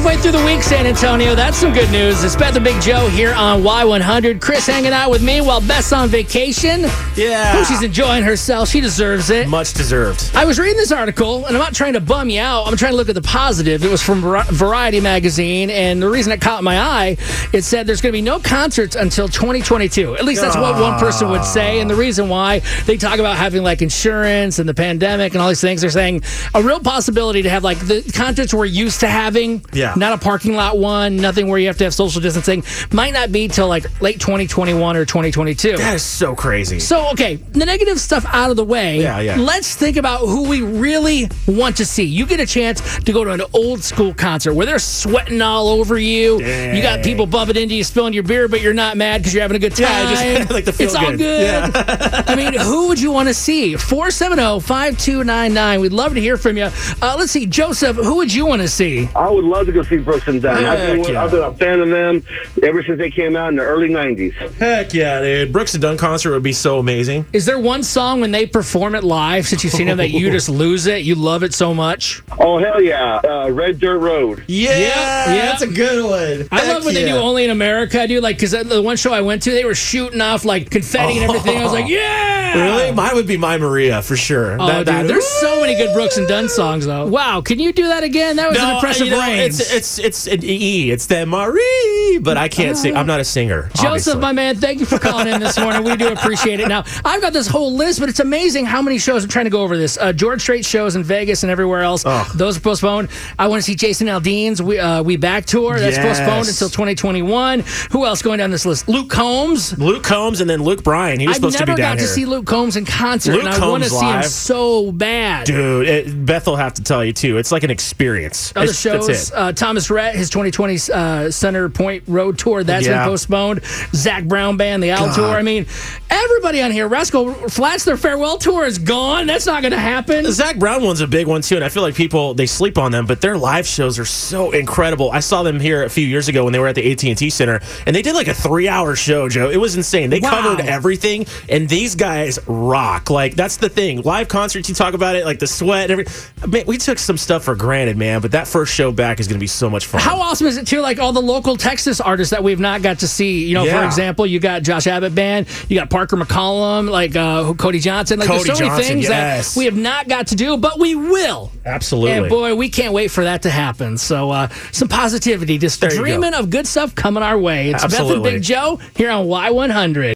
halfway through the week, San Antonio. That's some good news. It's Beth and Big Joe here on Y100. Chris hanging out with me while Beth's on vacation. Yeah. She's enjoying herself. She deserves it. Much deserved. I was reading this article, and I'm not trying to bum you out. I'm trying to look at the positive. It was from Variety magazine, and the reason it caught my eye, it said there's going to be no concerts until 2022. At least that's what one person would say. And the reason why they talk about having like insurance and the pandemic and all these things, they're saying a real possibility to have like the concerts we're used to having, Yeah. Not a parking lot one, nothing where you have to have social distancing, might not be till like late 2021 or 2022. That is so crazy. So, okay, the negative stuff out of the way. Yeah, yeah. Let's think about who we really want to see. You get a chance to go to an old school concert where they're sweating all over you. You got people bumping into you, spilling your beer, but you're not mad because you're having a good time. Yeah, just like the feel it's all good. good. I mean, who would you want to see? 470 5299. We'd love to hear from you. Uh, let's see, Joseph, who would you want to see? I would love to go see Brooks and Dunn. I've been, yeah. I've been a fan of them ever since they came out in the early 90s. Heck yeah, dude. Brooks and Dunn concert would be so amazing. Is there one song when they perform it live since you've seen them that you just lose it? You love it so much? Oh, hell yeah. Uh, Red Dirt Road. Yeah, yeah. yeah. that's a good one. I Heck love what they do only in America, dude. Like, because the one show I went to, they were shooting off like confetti and everything. I was like, yeah. Really? Mine would be My Maria for sure. Oh, That- that- there's so many good Brooks and Dunn songs, though. Wow, can you do that again? That was an impressive you know, range. It's it's it's an E. It's the Marie, but I can't sing. I'm not a singer. Joseph, obviously. my man, thank you for calling in this morning. We do appreciate it. Now, I've got this whole list, but it's amazing how many shows. I'm trying to go over this. Uh, George Strait shows in Vegas and everywhere else. Oh. Those are postponed. I want to see Jason Aldean's We, uh, we Back tour. That's Yes. postponed until 2021. Who else going down this list? Luke Combs. Luke Combs and then Luke Bryan. He was I've supposed to be down here. I never got to see Luke Combs in concert, Luke and I want to see him so bad. Dude, it, Beth will have to tell you too. It's like an experience. Other It's- that's shows, it. uh, Thomas Rhett, his 2020 uh, Center Point Road Tour, that's Yeah. been postponed. Zac Brown Band, the Owl God. Tour. I mean, everybody on here, Rascal Flatts, their farewell tour is gone. That's not going to happen. The Zac Brown one's a big one too, and I feel like people they sleep on them, but their live shows are so incredible. I saw them here a few years ago when they were at the AT and T Center, and they did like a three-hour show, Joe. It was insane. They Wow. covered everything, and these guys rock. Like that's the thing. Live concerts, you talk about it, like the sweat and everything. Man, we took some stuff for granted, man, but that first show back is going to be so much fun. How awesome is it too? Like all the local Texas artists that we've not got to see. You know, for example, you got Josh Abbott band, you got Parker McCollum, like uh, Cody Johnson. Like Cody there's so many things yes. that we have not got to do, but we will. Absolutely. And boy, we can't wait for that to happen. So uh, some positivity, just There dreaming of good stuff coming our way. It's Beth and Big Joe here on Y100.